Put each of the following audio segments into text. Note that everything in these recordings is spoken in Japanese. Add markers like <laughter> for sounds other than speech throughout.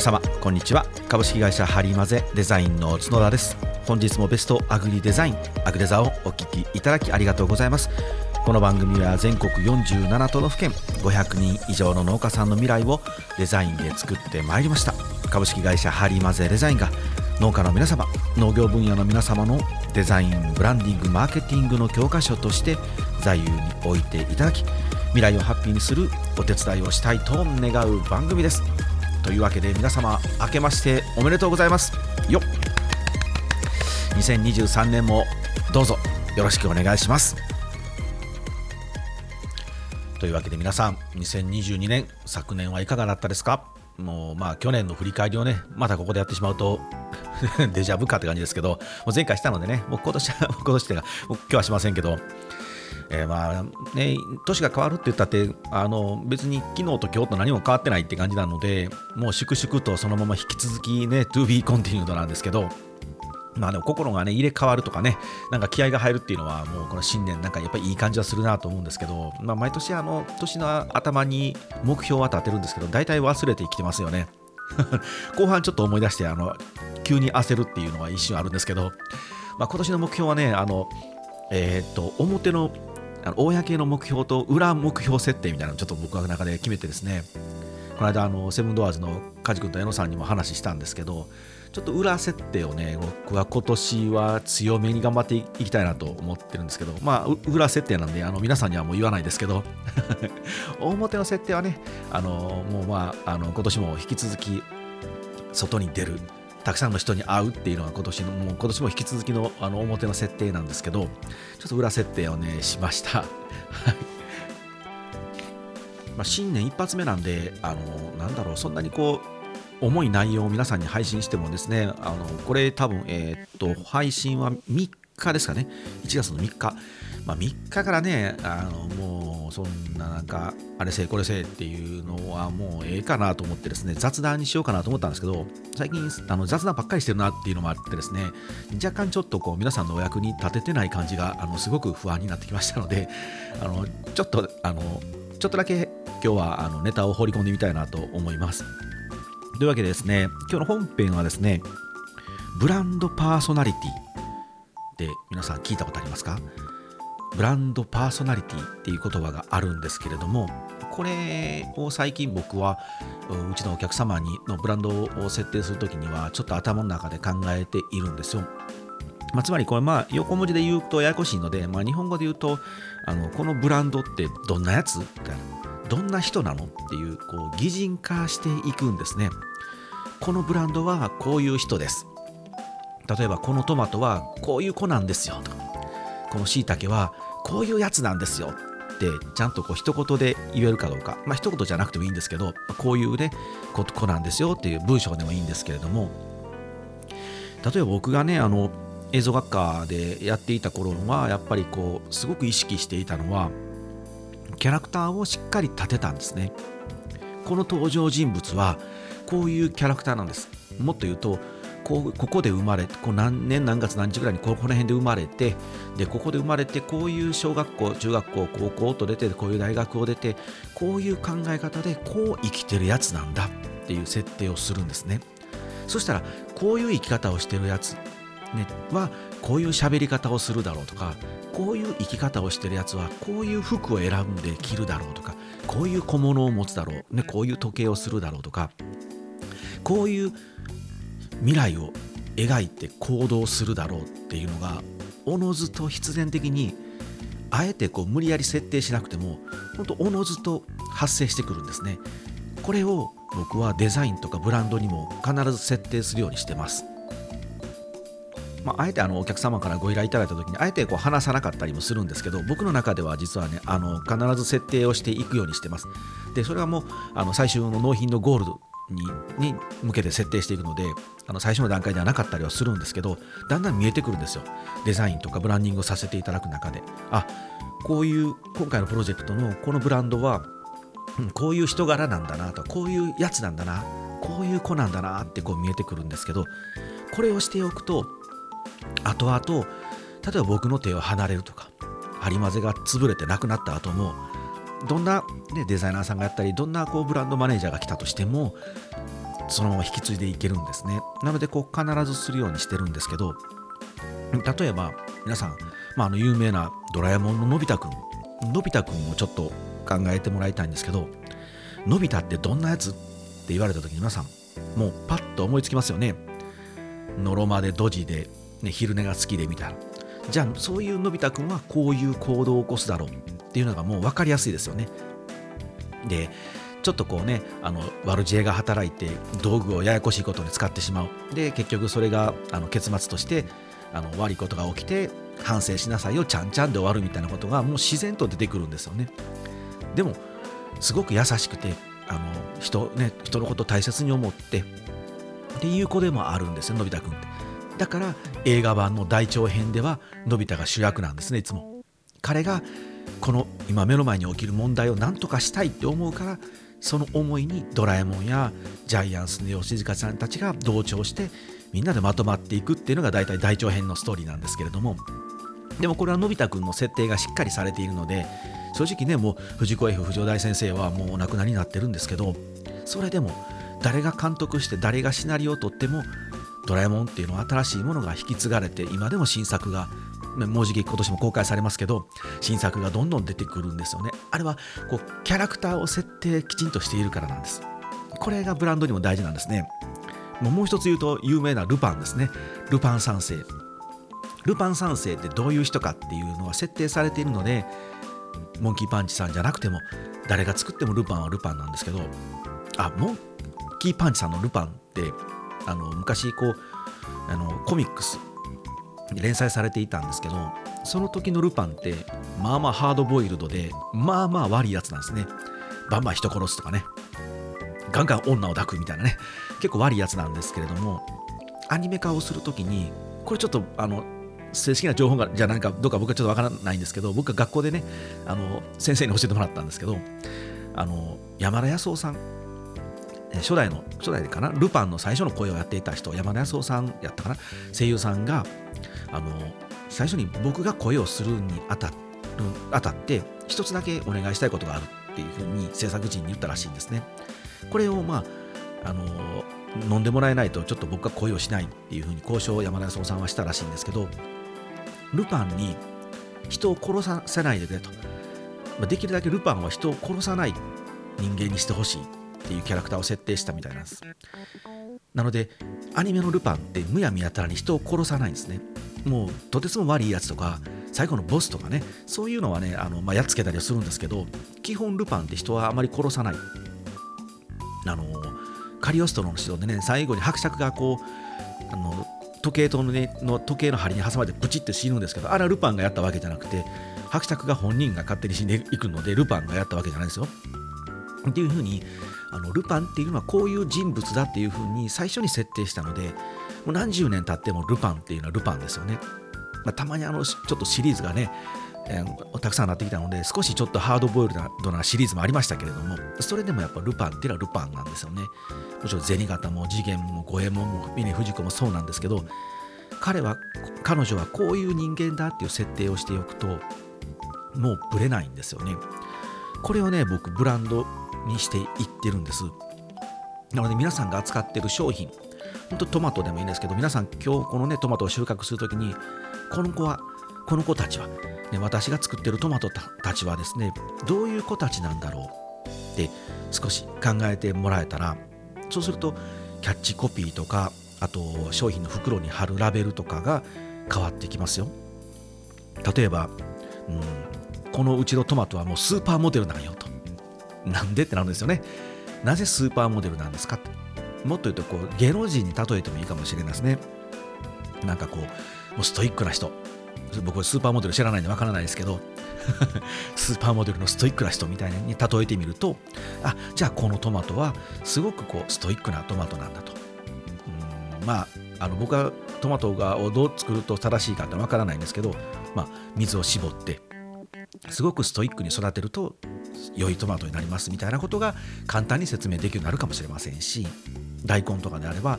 皆様こんにちは。株式会社ハリマゼデザインの角田です。本日もベストアグリデザインアグデザをお聞きいただきありがとうございます。この番組は全国47都道府県500人以上の農家さんの未来をデザインで作ってまいりました。株式会社ハリマゼデザインが農家の皆様農業分野の皆様のデザインブランディングマーケティングの教科書として座右に置いていただき未来をハッピーにするお手伝いをしたいと願う番組です。というわけで皆様明けましておめでとうございます。よ2023年もどうぞよろしくお願いします。というわけで皆さん2022年昨年はいかがだったですか？もうまあ去年の振り返りをねまたここでやってしまうと <laughs> デジャブかって感じですけどもう前回したのでねもう今年は <laughs> 今年っていうか今日はしませんけどえー、まあね、年が変わるって言ったってあの別に昨日と今日と何も変わってないって感じなのでもう粛々とそのまま引き続きね to be continued なんですけどまあでも心がね入れ替わるとかねなんか気合が入るっていうのはもうこの新年なんかやっぱりいい感じはするなと思うんですけど、まあ、毎年あの年の頭に目標は立てるんですけど大体忘れてきてますよね。<laughs> 後半ちょっと思い出してあの急に焦るっていうのは一瞬あるんですけど、まあ、今年の目標はねあのえー、と表のあの公の目標と裏目標設定みたいなのをちょっと僕の中で決めてですね。この間あのセブンドアーズの梶君と矢野さんにも話したんですけどちょっと裏設定をね僕は今年は強めに頑張っていきたいなと思ってるんですけどまあ裏設定なんであの皆さんにはもう言わないですけど <laughs> 表の設定はねあのもうまああの今年も引き続き外に出るたくさんの人に会うっていうのが今年のもう今年も引き続きのあの表の設定なんですけどちょっと裏設定をねしました。まあ、新年一発目なんであのなんだろうそんなにこう重い内容を皆さんに配信してもですねあのこれ多分え、っと配信は3日ですかね。1月の3日。まあ、3日からねあのもうそんななんかあれせいこれせいっていうのはもうええかなと思ってですね雑談にしようかなと思ったんですけど最近あの雑談ばっかりしてるなっていうのもあってですね若干ちょっとこう皆さんのお役に立ててない感じがあのすごく不安になってきましたので <laughs> あのちょっとあのちょっとだけ今日はあのネタを放り込んでみたいなと思います。というわけでですね今日の本編はですねブランドパーソナリティって皆さん聞いたことありますか？ブランドパーソナリティっていう言葉があるんですけれどもこれを最近僕はうちのお客様にのブランドを設定するときにはちょっと頭の中で考えているんですよ。まあ、つまりこれまあ横文字で言うとややこしいので、まあ、日本語で言うとあのこのブランドってどんなやつみたいなどんな人なのっていうこう擬人化していくんですね。このブランドはこういう人です。例えばこのトマトはこういう子なんですよとかこのしいたけはこういうやつなんですよってちゃんとこう一言で言えるかどうか。まあ一言じゃなくてもいいんですけどこういうね子なんですよっていう文章でもいいんですけれども。例えば僕がねあの映像学科でやっていた頃はやっぱりこうすごく意識していたのはキャラクターをしっかり立てたんですね。この登場人物はこういうキャラクターなんです。もっと言うとここで生まれこう何年何月何日ぐらいにここら辺で生まれてでここで生まれてこういう小学校中学校高校と出てこういう大学を出てこういう考え方でこう生きてるやつなんだっていう設定をするんですね。そしたらこういう生き方をしてるやつ、ね、はこういう喋り方をするだろうとかこういう生き方をしてるやつはこういう服を選んで着るだろうとかこういう小物を持つだろう、ね、こういう時計をするだろうとかこういう未来を描いて行動するだろうっていうのがおのずと必然的にあえてこう無理やり設定しなくても本当おのずと発生してくるんですね。これを僕はデザインとかブランドにも必ず設定するようにしてます。まあ、あえてあのお客様からご依頼いただいた時にあえてこう話さなかったりもするんですけど僕の中では実はねあの必ず設定をしていくようにしてます。でそれはもうあの最終の納品のゴールドにに向けて設定していくのであの最初の段階ではなかったりはするんですけどだんだん見えてくるんですよ。デザインとかブランディングをさせていただく中で。あこういう今回のプロジェクトのこのブランドは、うん、こういう人柄なんだなとこういうやつなんだなこういう子なんだなってこう見えてくるんですけどこれをしておくと後々例えば僕の手を離れるとか針混ぜが潰れてなくなった後もどんな、ね、デザイナーさんがやったりどんなこうブランドマネージャーが来たとしてもそのまま引き継いでいけるんですね。なのでこう必ずするようにしてるんですけど例えば皆さん、まあ、あの有名なドラえもんののび太くんのび太くんをちょっと考えてもらいたいんですけどのび太ってどんなやつって言われた時に皆さんもうパッと思いつきますよね。のろまでドジで、ね、昼寝が好きでみたいな。じゃあそういうのび太くんはこういう行動を起こすだろう。っていうのがもう分かりやすいですよね。でちょっとこうねあの悪知恵が働いて道具をややこしいことに使ってしまう。で結局それがあの結末としてあの悪いことが起きて反省しなさいよちゃんちゃんで終わるみたいなことがもう自然と出てくるんですよね。でもすごく優しくてあの人,、ね、人のことを大切に思ってっていう子でもあるんですよのび太くんって。だから映画版の大長編ではのび太が主役なんですねいつも。彼がこの今目の前に起きる問題を何とかしたいって思うからその思いにドラえもんやジャイアンスの吉塚さんたちが同調してみんなでまとまっていくっていうのが大体大長編のストーリーなんですけれども。でもこれはのび太くんの設定がしっかりされているので正直ねもう藤子 F 不二雄大先生はもうお亡くなりになってるんですけどそれでも誰が監督して誰がシナリオを取ってもドラえもんっていうのは新しいものが引き継がれて今でも新作がもうじき今年も公開されますけど新作がどんどん出てくるんですよね。あれはこうキャラクターを設定きちんとしているからなんです。これがブランドにも大事なんですね。もう一つ言うと有名なルパンですね。ルパン三世。ルパン三世ってどういう人かっていうのは設定されているのでモンキーパンチさんじゃなくても誰が作ってもルパンはルパンなんですけどあモンキーパンチさんのルパンってあの昔こうあのコミックス連載されていたんですけどその時のルパンってまあまあハードボイルドでまあまあ悪いやつなんですね。バンバン人殺すとかね。ガンガン女を抱くみたいなね。結構悪いやつなんですけれどもアニメ化をする時にこれちょっとあの正式な情報がじゃないかどうか僕はちょっとわからないんですけど僕は学校でねあの先生に教えてもらったんですけどあの山田康夫さん初代の初代かな？ルパンの最初の声をやっていた人山田康夫さんやったかな？声優さんがあの最初に僕が声をするにあたるあたって一つだけお願いしたいことがあるっていうふうに制作陣に言ったらしいんですね。これをまああの飲んでもらえないとちょっと僕が声をしないっていうふうに交渉を山田康夫さんはしたらしいんですけどルパンに人を殺させないでくれと、ま、できるだけルパンは人を殺さない人間にしてほしいっていうキャラクターを設定したみたいなんです。なのでアニメのルパンってむやみやたらに人を殺さないんですね。もうとてつも悪いやつとか最後のボスとかねそういうのはねあの、まあ、やっつけたりするんですけど基本ルパンって人はあまり殺さないあのカリオストロの指導でね最後に伯爵がこうあの時計塔の,、ね、の時計の針に挟まれてプチって死ぬんですけどあれはルパンがやったわけじゃなくて伯爵が本人が勝手に死んでいくのでルパンがやったわけじゃないですよ。っていうふうにあのルパンっていうのはこういう人物だっていうふうに最初に設定したのでもう何十年経ってもルパンっていうのはルパンですよね。まあ、たまにあのちょっとシリーズがね、えー、たくさんなってきたので少しちょっとハードボイルドなシリーズもありましたけれどもそれでもやっぱルパンっていうのはルパンなんですよね。もちろん銭形も次元も五右衛門も峰不二子もそうなんですけど彼は彼女はこういう人間だっていう設定をしておくともうぶれないんですよね。これをね僕ブランドにしていってるんですなので皆さんが扱ってる商品本当トマトでもいいんですけど皆さん今日このねトマトを収穫するときにこの子はこの子たちは、ね、私が作ってるトマトたちはですねどういう子たちなんだろうって少し考えてもらえたらそうするとキャッチコピーとかあと商品の袋に貼るラベルとかが変わってきますよ。例えば、うん、このうちのトマトはもうスーパーモデルなんよと。なんでってなるんですよね。なぜスーパーモデルなんですかもっと言うとこう芸能人に例えてもいいかもしれないですね。なんかこう、もうストイックな人。僕スーパーモデル知らないんでわからないですけど、<laughs> スーパーモデルのストイックな人みたいに例えてみると、あじゃあこのトマトはすごくこうストイックなトマトなんだと。うんまあ、あの僕はトマトがをどう作ると正しいかってわからないんですけど、まあ、水を絞ってすごくストイックに育てると良いトマトになりますみたいなことが簡単に説明できるようになるかもしれませんし大根とかであれば、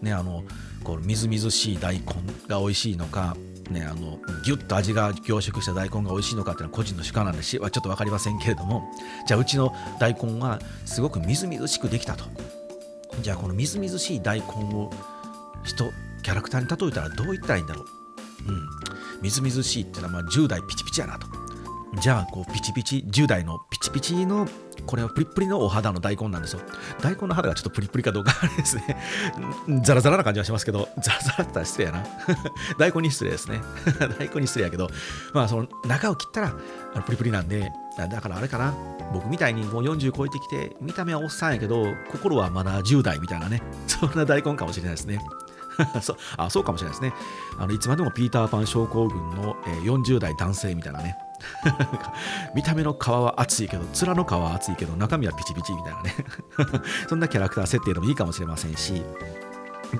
ね、あのこうみずみずしい大根が美味しいのか、ね、あのギュッと味が凝縮した大根が美味しいのかっていうのは個人の主観なんでしはちょっと分かりませんけれどもじゃあうちの大根はすごくみずみずしくできたと。じゃあこのみずみずしい大根を人キャラクターに例えたらどう言ったらいいんだろう。うん。みずみずしいっていうのはまあ10代ピチピチやなと。じゃあこうピチピチ10代のピチピチのこれはプリプリのお肌の大根なんですよ。大根の肌がちょっとプリプリかどうかあれですね。<laughs> ザラザラな感じはしますけどザラザラだったら失礼やな。<laughs> 大根に失礼ですね。<laughs> 大根に失礼やけどまあその中を切ったらプリプリなんでだからあれかな。僕みたいにもう40超えてきて見た目はおっさんやけど心はまだ10代みたいなね。そんな大根かもしれないですね。そあそうかもしれないですね。あのいつまでもピーターパン症候群の、えー、40代男性みたいなね。<laughs> 見た目の皮は厚いけど面の皮は厚いけど中身はピチピチみたいなね。<laughs> そんなキャラクター設定でもいいかもしれませんし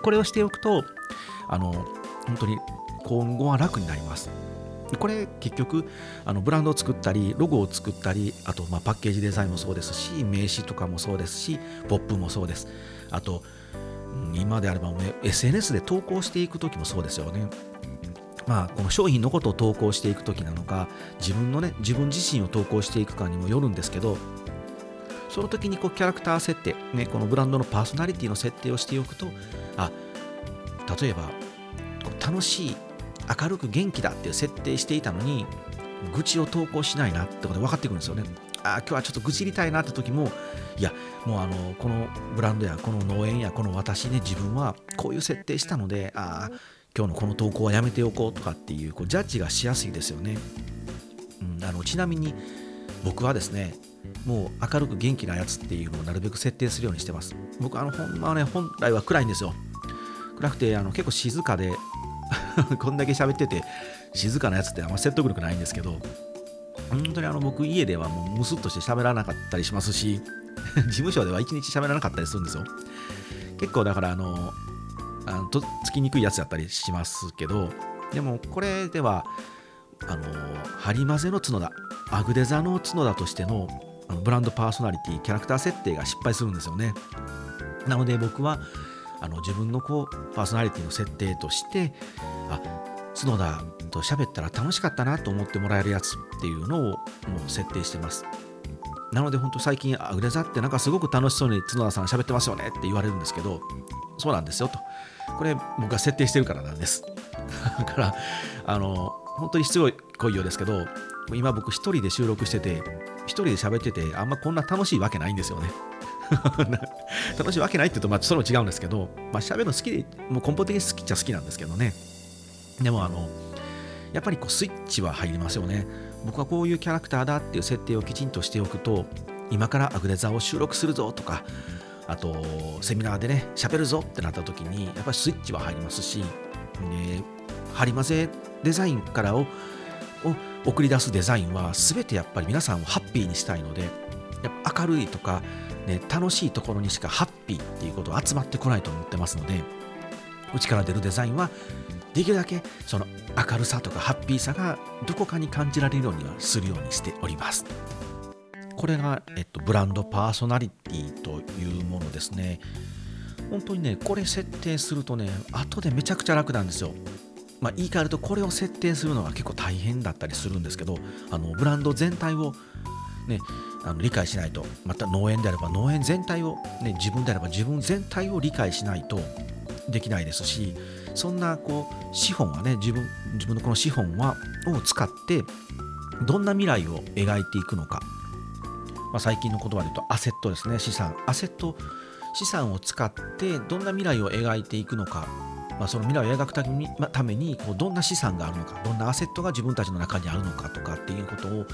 これをしておくとあの本当に今後は楽になります。これ結局あのブランドを作ったりロゴを作ったりあとまパッケージデザインもそうですし名刺とかもそうですしポップもそうです。あと今であれば SNS で投稿していく時もそうですよね。まあ、この商品のことを投稿していく時なのか自分のね自分自身を投稿していくかにもよるんですけどその時にこうキャラクター設定、ね、このブランドのパーソナリティの設定をしておくとあ例えば楽しい明るく元気だっていう設定していたのに愚痴を投稿しないなってことで分かってくるんですよね。あ今日はちょっと愚痴りたいなって時もいやもうあのこのブランドやこの農園やこの私ね自分はこういう設定したのであ今日のこの投稿はやめておこうとかっていうこうジャッジがしやすいですよね、うん、あのちなみに僕はですねもう明るく元気なやつっていうのをなるべく設定するようにしてます。僕あのほんまはね本来は暗いんですよ。暗くてあの結構静かで <laughs> こんだけ喋ってて静かなやつってあんま説得力ないんですけど本当にあの僕家ではもうムスッとして喋らなかったりしますし <laughs> 事務所では一日喋らなかったりするんですよ。結構だからあのあのとつきにくいやつだったりしますけどでもこれではあのハリマゼの角田アグデザの角田としてのあのブランドパーソナリティキャラクター設定が失敗するんですよね。なので僕はあの自分のこうパーソナリティの設定としてあ角田と喋ったら楽しかったなと思ってもらえるやつっていうのをもう設定してます。なので本当最近アグデザってなんかすごく楽しそうに角田さん喋ってますよねって言われるんですけどそうなんですよとこれ僕が設定してるからなんです。<laughs> だから、あの、本当にしつこいようですけど、今僕一人で収録してて、一人で喋ってて、あんまこんな楽しいわけないんですよね。<laughs> 楽しいわけないって言うと、まあ、それも違うんですけど、まあ、喋るの好きで、もう根本的に好きっちゃ好きなんですけどね。でも、あの、やっぱりこうスイッチは入りますよね。僕はこういうキャラクターだっていう設定をきちんとしておくと、今からアグレザーを収録するぞとか、あとセミナーでね喋るぞってなった時にやっぱりスイッチは入りますし、ね、ハリマゼデザインからをを送り出すデザインは全てやっぱり皆さんをハッピーにしたいのでやっぱ明るいとか、ね、楽しいところにしかハッピーっていうことは集まってこないと思ってますのでうちから出るデザインはできるだけその明るさとかハッピーさがどこかに感じられるようにはするようにしております。これが、えっと、ブランドパーソナリティというものですね。本当にね、これ設定するとね、後でめちゃくちゃ楽なんですよ。まあ、言い換えると、これを設定するのが結構大変だったりするんですけど、あのブランド全体を、ね、あの理解しないと、また農園であれば農園全体を、ね、自分であれば自分全体を理解しないとできないですし、そんなこう資本はね、自分自分のこの資本はを使って、どんな未来を描いていくのか。まあ、最近の言葉で言うとアセットですね。資産。アセット資産を使ってどんな未来を描いていくのか、まあ、その未来を描くために,、ま、ためにこうどんな資産があるのか。どんなアセットが自分たちの中にあるのかとかっていうことを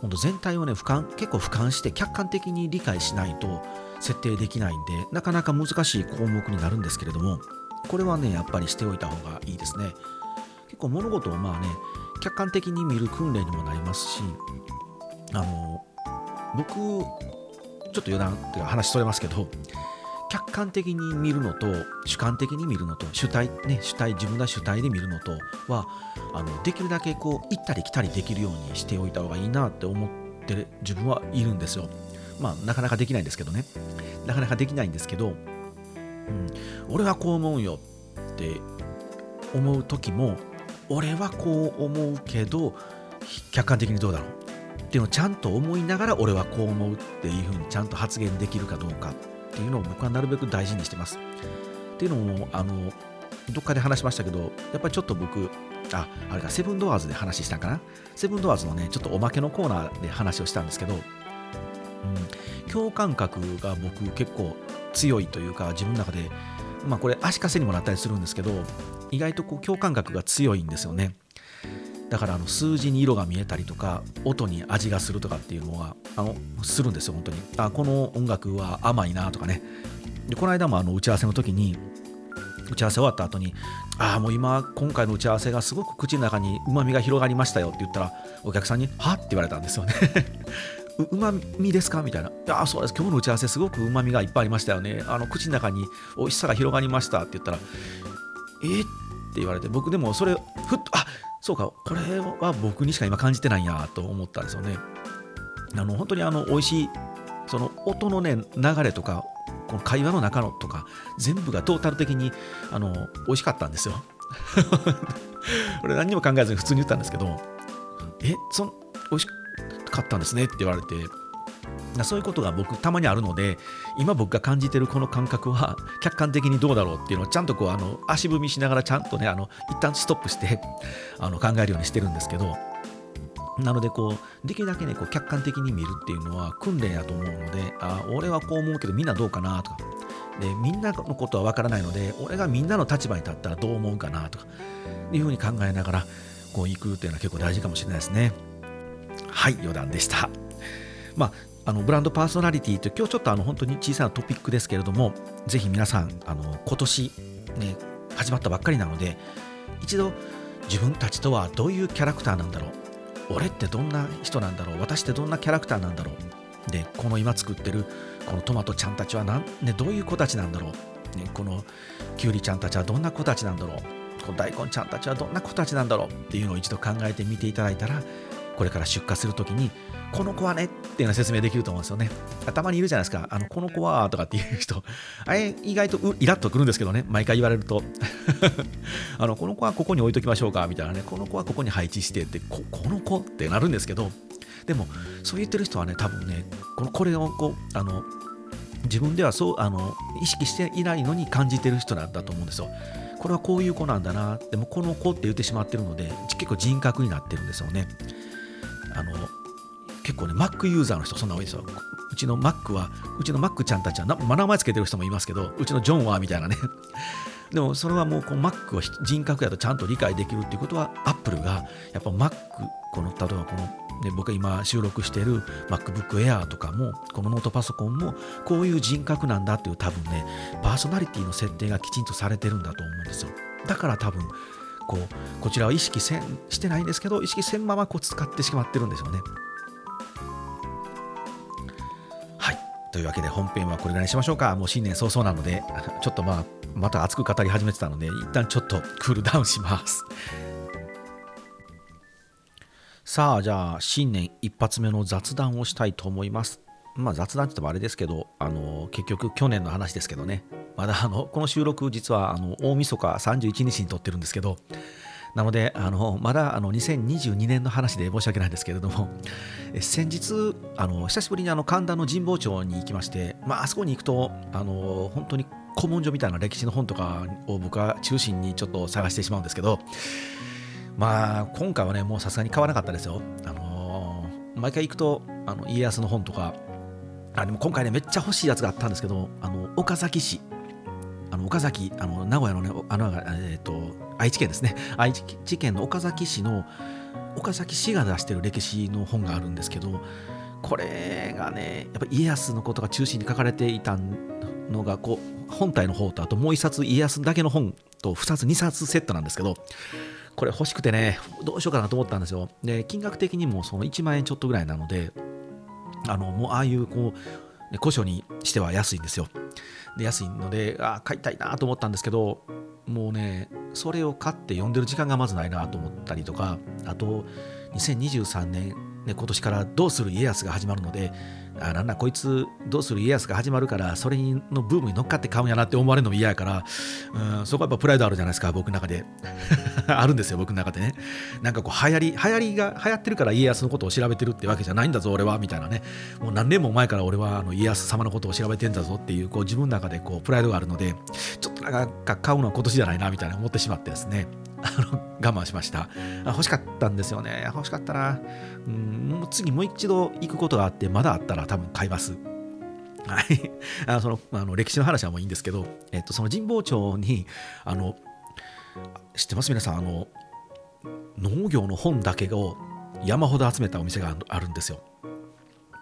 本当全体をね俯瞰結構俯瞰して客観的に理解しないと設定できないんでなかなか難しい項目になるんですけれどもこれはねやっぱりしておいた方がいいですね。結構物事をまあね客観的に見る訓練にもなりますしあの僕ちょっと余談っていうか話それますけど客観的に見るのと主観的に見るのと主体ね主体自分が主体で見るのとはあのできるだけこう行ったり来たりできるようにしておいた方がいいなって思ってる自分はいるんですよ。まあなかなかできないんですけどね。なかなかできないんですけど、うん、俺はこう思うよって思う時も俺はこう思うけど客観的にどうだろうっていうのをちゃんと思いながら俺はこう思うっていうふうにちゃんと発言できるかどうかっていうのを僕はなるべく大事にしてます。っていうのも、あの、どっかで話しましたけど、やっぱりちょっと僕、あ、あれか、セブンドアーズで話したんかな？セブンドアーズのね、ちょっとおまけのコーナーで話をしたんですけど、共感覚が僕結構強いというか、自分の中で、まあこれ足かせにもなったりするんですけど、意外とこう共感覚が強いんですよね。だからあの数字に色が見えたりとか音に味がするとかっていうのはあのするんですよ本当に。あこの音楽は甘いなとかね。でこの間もあの打ち合わせの時に打ち合わせ終わった後にああもう今今回の打ち合わせがすごく口の中にうまみが広がりましたよって言ったらお客さんには？って言われたんですよね。うまみですか？みたいな。いや、そうです。今日の打ち合わせ、すごくうまみがいっぱいありましたよね。あの口の中に美味しさが広がりましたって言ったら、え？って言われて、僕でもそれ、ふっと、あそうか、これは僕にしか今感じてないんやと思ったんですよね。あの本当にあの美味しいその音のね流れとかこの会話の中のとか全部がトータル的にあの美味しかったんですよ。<laughs> これ何にも考えずに普通に言ったんですけど「え？そん美味しかったんですね」って言われて。そういうことが僕たまにあるので今僕が感じてるこの感覚は客観的にどうだろうっていうのをちゃんとこうあの足踏みしながらちゃんとねあの一旦ストップしてあの考えるようにしてるんですけど。なのでこうできるだけねこう客観的に見るっていうのは訓練やと思うのであ俺はこう思うけどみんなどうかなとか。でみんなのことは分からないので俺がみんなの立場に立ったらどう思うかなとかいうふうに考えながらこう行くっていうのは結構大事かもしれないですね。はい余談でした。まああのブランドパーソナリティと今日ちょっとあの本当に小さなトピックですけれどもぜひ皆さんあの今年ね始まったばっかりなので一度自分たちとはどういうキャラクターなんだろう。俺ってどんな人なんだろう。私ってどんなキャラクターなんだろう。でこの今作ってるこのトマトちゃんたちはなん、ね、どういう子たちなんだろう、ね、このきゅうりちゃんたちはどんな子たちなんだろう。この大根ちゃんたちはどんな子たちなんだろう。っていうのを一度考えてみていただいたらこれから出荷するときにこの子はねっていうのは説明できると思うんですよね。たまにいるじゃないですか。あの、この子はとかっていう人。あれ、意外とイラッとくるんですけどね。毎回言われると。<laughs> あの、この子はここに置いときましょうかみたいなね。この子はここに配置してってこ、この子ってなるんですけど、でも、そう言ってる人はね、多分ね、このこれをこう、あの、自分ではそうあの意識していないのに感じてる人なんだと思うんですよ。これはこういう子なんだな。でもこの子って言ってしまってるので結構人格になってるんですよね。あの結構ね Mac ユーザーの人そんな多いですよ。うちの Mac はうちの Mac ちゃんたちは名前つけてる人もいますけどうちのジョンはみたいなね。<laughs> でもそれはもうこう Mac を人格やとちゃんと理解できるっていうことは Apple がやっぱ Mac この例えばこの、ね、僕が今収録している MacBook Air とかもこのノートパソコンもこういう人格なんだっていう多分ねパーソナリティの設定がきちんとされてるんだと思うんですよ。だから多分こうこちらは意識せんしてないんですけど意識せんままこう使ってしまってるんですよね。はい。というわけで本編はこれぐらいにしましょうか。もう新年早々なので <laughs> ちょっとまあまた熱く語り始めてたので一旦ちょっとクールダウンします。さあじゃあ新年一発目の雑談をしたいと思います。まあ雑談って言ってもあれですけどあの結局去年の話ですけどね。まだあのこの収録実はあの大晦日31日に撮ってるんですけどなのであのまだあの2022年の話で申し訳ないんですけれども先日あの久しぶりにあの神田の神保町に行きまして、まあ、あそこに行くとあの本当に古文書みたいな歴史の本とかを僕は中心にちょっと探してしまうんですけどまあ今回はねもうさすがに買わなかったですよ。あの毎回行くとあの家康の本とかあでも今回ねめっちゃ欲しいやつがあったんですけどあの岡崎市。あの岡崎あの名古屋のねあの、えーと、愛知県ですね。愛知県の岡崎市の岡崎市が出してる歴史の本があるんですけどこれがねやっぱ家康のことが中心に書かれていたのがこう本体の方とあともう一冊家康だけの本と2冊2冊セットなんですけどこれ欲しくてねどうしようかなと思ったんですよ。で金額的にもその1万円ちょっとぐらいなのであのもうああいうこう古書にしては安いんですよ。で安いのであ買いたいなと思ったんですけどもうねそれを買って読んでる時間がまずないなと思ったりとかあと2023年ね、今年から「どうする家康」が始まるのであなんだこいつどうする家康が始まるからそれのブームに乗っかって買うんやなって思われるのも嫌やから、うん、そこはやっぱプライドあるじゃないですか僕の中で。<laughs> あるんですよ僕の中でね。なんかこう流行り流行りが流行ってるから家康のことを調べてるってわけじゃないんだぞ俺はみたいなね。もう何年も前から俺はあの家康様のことを調べてんだぞっていうこう自分の中でこうプライドがあるのでちょっとなんか買うのは今年じゃないなみたいな思ってしまってですね。<laughs> 我慢しました。あ欲しかったんですよね。欲しかったな。うんもう次もう一度行くことがあってまだあったら多分買います。はい、あのそのあの歴史の話はもういいんですけど、えっと、その神保町にあの知ってます？皆さんあの農業の本だけを山ほど集めたお店があるんですよ。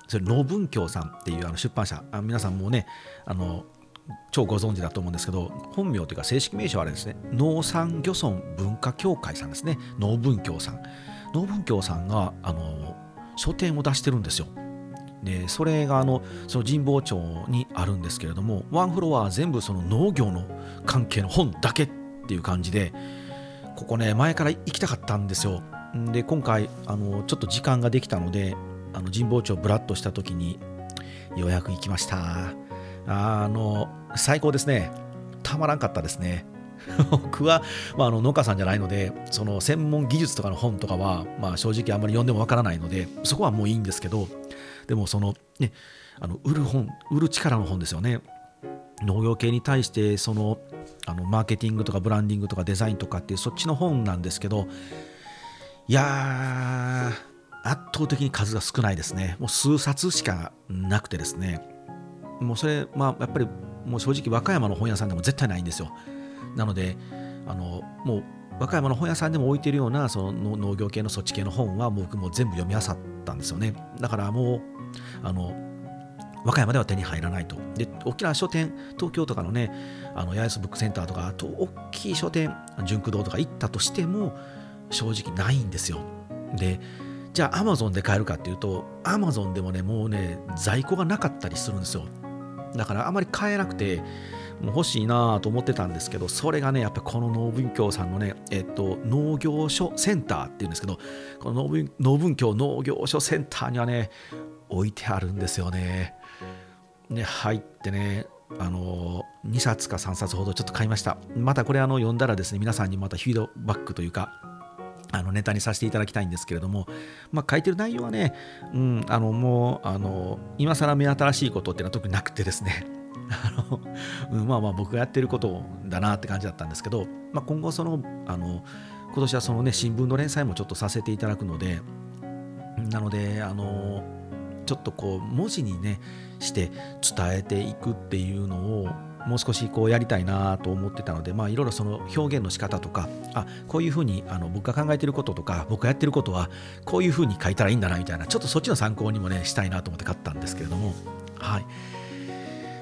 それ農文教さんっていうあの出版社。あ皆さんもねあの超ご存知だと思うんですけど本名というか正式名称はあれですね。農産漁村文化協会さんですね。農文教さん。農文教さんがあの書店を出してるんですよ。でそれがあのその神保町にあるんですけれどもワンフロア全部その農業の関係の本だけっていう感じでここね前から行きたかったんですよ。で今回あのちょっと時間ができたのであの神保町ブラッとした時にようやく行きました。あの最高ですね。たまらんかったですね。<laughs> 僕は、まあ、あの農家さんじゃないのでその専門技術とかの本とかは、まあ、正直あんまり読んでもわからないのでそこはもういいんですけどでもそのねあの売る本売る力の本ですよね。農業系に対してそのあのマーケティングとかブランディングとかデザインとかっていうそっちの本なんですけどいやー圧倒的に数が少ないですね。もう数冊しかなくてですね。もうそれまあやっぱりもう正直和歌山の本屋さんでも絶対ないんですよ。なのであのもう和歌山の本屋さんでも置いてるようなその農業系のそっち系の本は僕も全部読み漁ったんですよね。だからもうあの和歌山では手に入らないと。で大きな書店東京とかのねあの八重洲ブックセンターとかあと大きい書店純駆堂とか行ったとしても正直ないんですよ。でじゃあアマゾンで買えるかっていうとアマゾンでもねもうね在庫がなかったりするんですよ。だからあまり買えなくてもう欲しいなと思ってたんですけどそれがねやっぱこの農文教さんのねえっと農業所センターっていうんですけどこの農文農文教農業所センターにはね置いてあるんですよね。で入ってねあの2冊か3冊ほどちょっと買いました。またこれあの読んだらですね皆さんにまたフィードバックというかあのネタにさせていただきたいんですけれども、まあ、書いてる内容はね、うん、あのもうあの今更目新しいことっていうのは特になくてですね。<laughs> あの、うん、まあまあ僕がやってることだなって感じだったんですけど、まあ、今後そのあの今年はそのね新聞の連載もちょっとさせていただくのでなのであのちょっとこう文字にねして伝えていくっていうのをもう少しこうやりたいなと思ってたのでまあいろいろその表現の仕方とかあこういうふうにあの僕が考えてることとか僕がやってることはこういうふうに書いたらいいんだなみたいなちょっとそっちの参考にもねしたいなと思って買ったんですけれども。はい。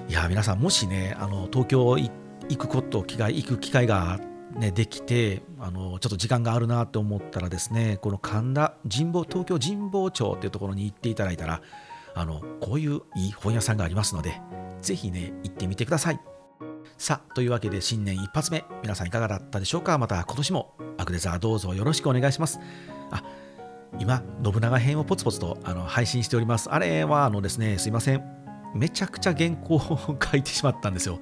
いや皆さんもしねあの東京行くこと機会行く機会がね、できてあのちょっと時間があるなと思ったらですねこの神田神保東京神保町っていうところに行っていただいたらあのこういういい本屋さんがありますのでぜひね行ってみてください。さあというわけで新年一発目皆さんいかがだったでしょうか？また今年もアグレザーどうぞよろしくお願いします。あ今信長編をポツポツとあの配信しております。あれはあのですねすいません。めちゃくちゃ原稿を <laughs> 書いてしまったんですよ。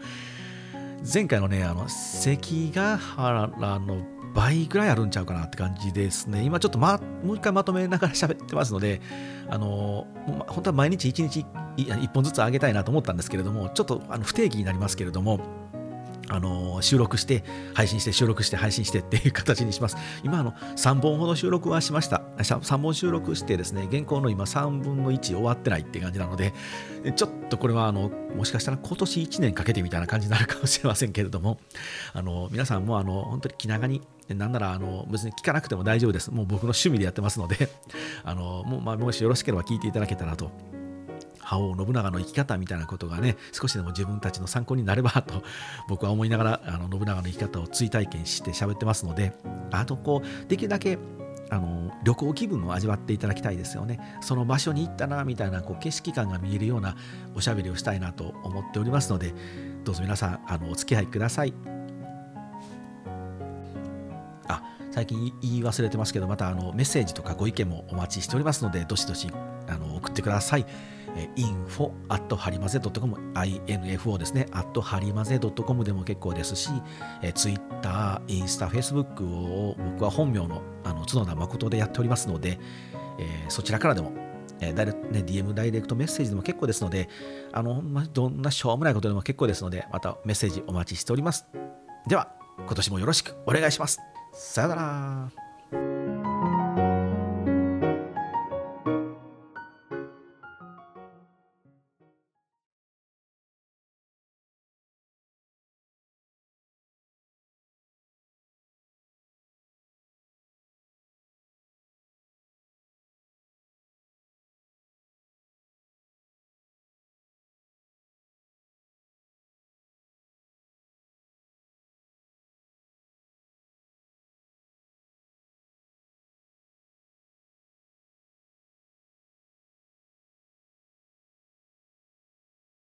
前回のね、あの関ヶ原の倍ぐらいあるんちゃうかなって感じですね。今ちょっと、ま、もう一回まとめながら喋ってますので、あの本当は毎日1日1本ずつ上げたいなと思ったんですけれども、ちょっとあの不定期になりますけれども、あの収録して配信して収録して配信して <laughs> っていう形にします。今あの3本ほど収録はしました。3本収録してですね、原稿の今3分の1終わってないって感じなので、ちょっとこれはあのもしかしたら今年1年かけてみたいな感じになるかもしれませんけれども、あの皆さんもあの本当に気長に、なんならあの別に聞かなくても大丈夫です。もう僕の趣味でやってますので、<laughs> あのもうまあ、もしよろしければ聞いていただけたらと覇王信長の生き方みたいなことがね少しでも自分たちの参考になれば <laughs> と僕は思いながらあの信長の生き方を追体験して喋ってますのであとこうできるだけあの旅行気分を味わっていただきたいですよね。その場所に行ったなみたいなこう景色感が見えるようなおしゃべりをしたいなと思っておりますのでどうぞ皆さんあのお付き合いください。あ最近言い忘れてますけど、またあのメッセージとかご意見もお待ちしておりますので、どしどしあの送ってください。info at はりまぜ .com、info ですね、at はりまぜ .com でも結構ですし、え Twitter、インスタ、Facebook を僕は本名のあの角田誠でやっておりますので、えー、そちらからでも、えーダイレね、DM ダイレクトメッセージでも結構ですので、あの、まどんなしょうもないことでも結構ですので、またメッセージお待ちしております。では、今年もよろしくお願いします。さよなら。